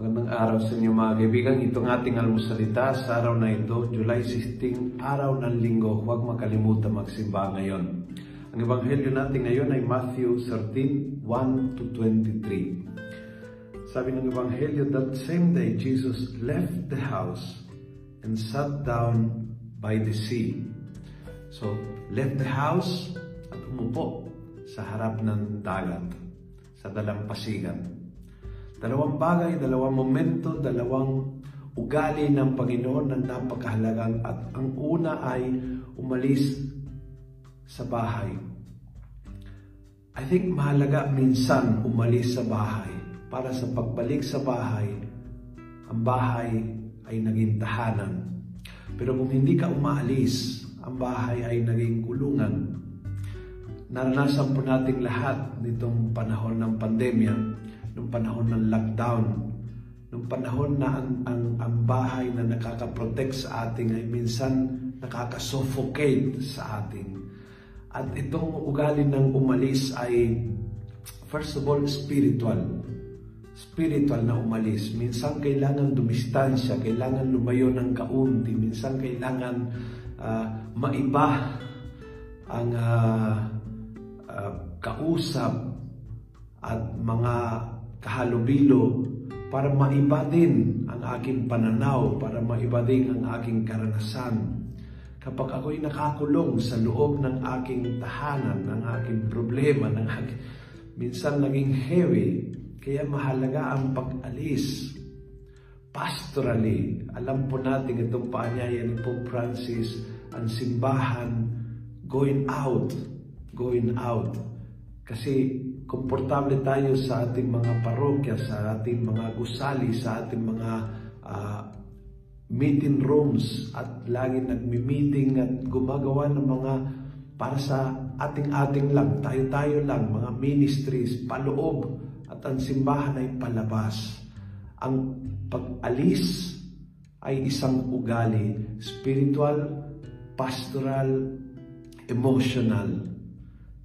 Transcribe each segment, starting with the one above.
araw sa inyo mga kaibigan. Itong ating almusalita sa araw na ito, July 16, araw ng linggo. Huwag makalimutan magsimba ngayon. Ang ebanghelyo natin ngayon ay Matthew 13, 1 to 23. Sabi ng ebanghelyo, that same day Jesus left the house and sat down by the sea. So, left the house at umupo sa harap ng dagat, sa dalampasigan. Dalawang bagay, dalawang momento, dalawang ugali ng Panginoon na napakahalagang at ang una ay umalis sa bahay. I think mahalaga minsan umalis sa bahay para sa pagbalik sa bahay, ang bahay ay naging tahanan. Pero kung hindi ka umaalis, ang bahay ay naging kulungan. Naranasan po nating lahat nitong panahon ng pandemya nung panahon ng lockdown, nung panahon na ang, ang, ang bahay na nakaka-protect sa ating ay minsan nakaka-suffocate sa ating. At itong ugali ng umalis ay, first of all, spiritual. Spiritual na umalis. Minsan kailangan dumistansya, kailangan lumayo ng kaunti, minsan kailangan uh, maiba ang uh, uh, kausap at mga kahalubilo para maiba din ang aking pananaw, para maiba din ang aking karanasan. Kapag ako'y nakakulong sa loob ng aking tahanan, ng aking problema, ng aking, minsan naging heavy, kaya mahalaga ang pag-alis. Pastorally, alam po natin itong paanyaya ni Pope Francis, ang simbahan, going out, going out. Kasi komportable tayo sa ating mga parokya, sa ating mga gusali, sa ating mga uh, meeting rooms at lagi nagmi-meeting at gumagawa ng mga para sa ating-ating lang, tayo-tayo lang, mga ministries, paloob at ang simbahan ay palabas. Ang pag-alis ay isang ugali, spiritual, pastoral, emotional,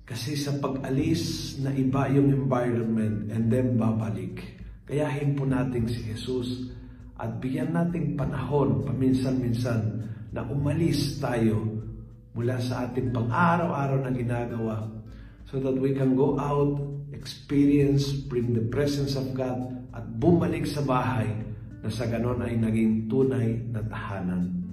kasi sa pag-alis na iba yung environment and then babalik. Kayahin po natin si Jesus at bigyan nating panahon paminsan-minsan na umalis tayo mula sa ating pang-araw-araw na ginagawa so that we can go out, experience, bring the presence of God at bumalik sa bahay na sa ganon ay naging tunay na tahanan.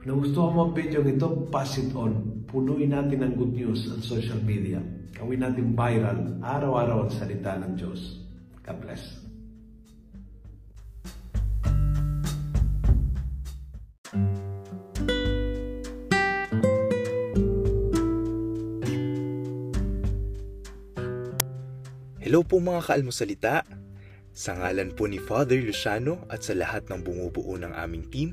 Kung nagustuhan mo ang video ito, pass it on punuin natin ng good news ang social media. Gawin natin viral araw-araw ang salita ng Diyos. God bless. Hello po mga kaalmosalita. Sa ngalan po ni Father Luciano at sa lahat ng bumubuo ng aming team,